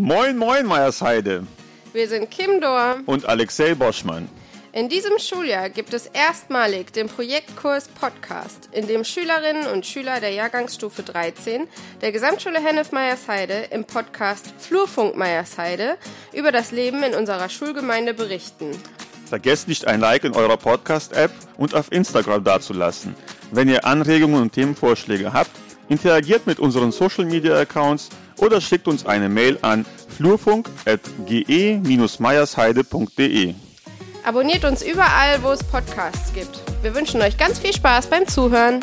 Moin, moin, Meiersheide. Wir sind Kim Dor. Und Alexei Boschmann. In diesem Schuljahr gibt es erstmalig den Projektkurs Podcast, in dem Schülerinnen und Schüler der Jahrgangsstufe 13 der Gesamtschule Hennef Meiersheide im Podcast Flurfunk Meiersheide über das Leben in unserer Schulgemeinde berichten. Vergesst nicht ein Like in eurer Podcast-App und auf Instagram dazulassen. Wenn ihr Anregungen und Themenvorschläge habt, interagiert mit unseren Social-Media-Accounts oder schickt uns eine Mail an flurfunk.ge-meiersheide.de. Abonniert uns überall, wo es Podcasts gibt. Wir wünschen euch ganz viel Spaß beim Zuhören.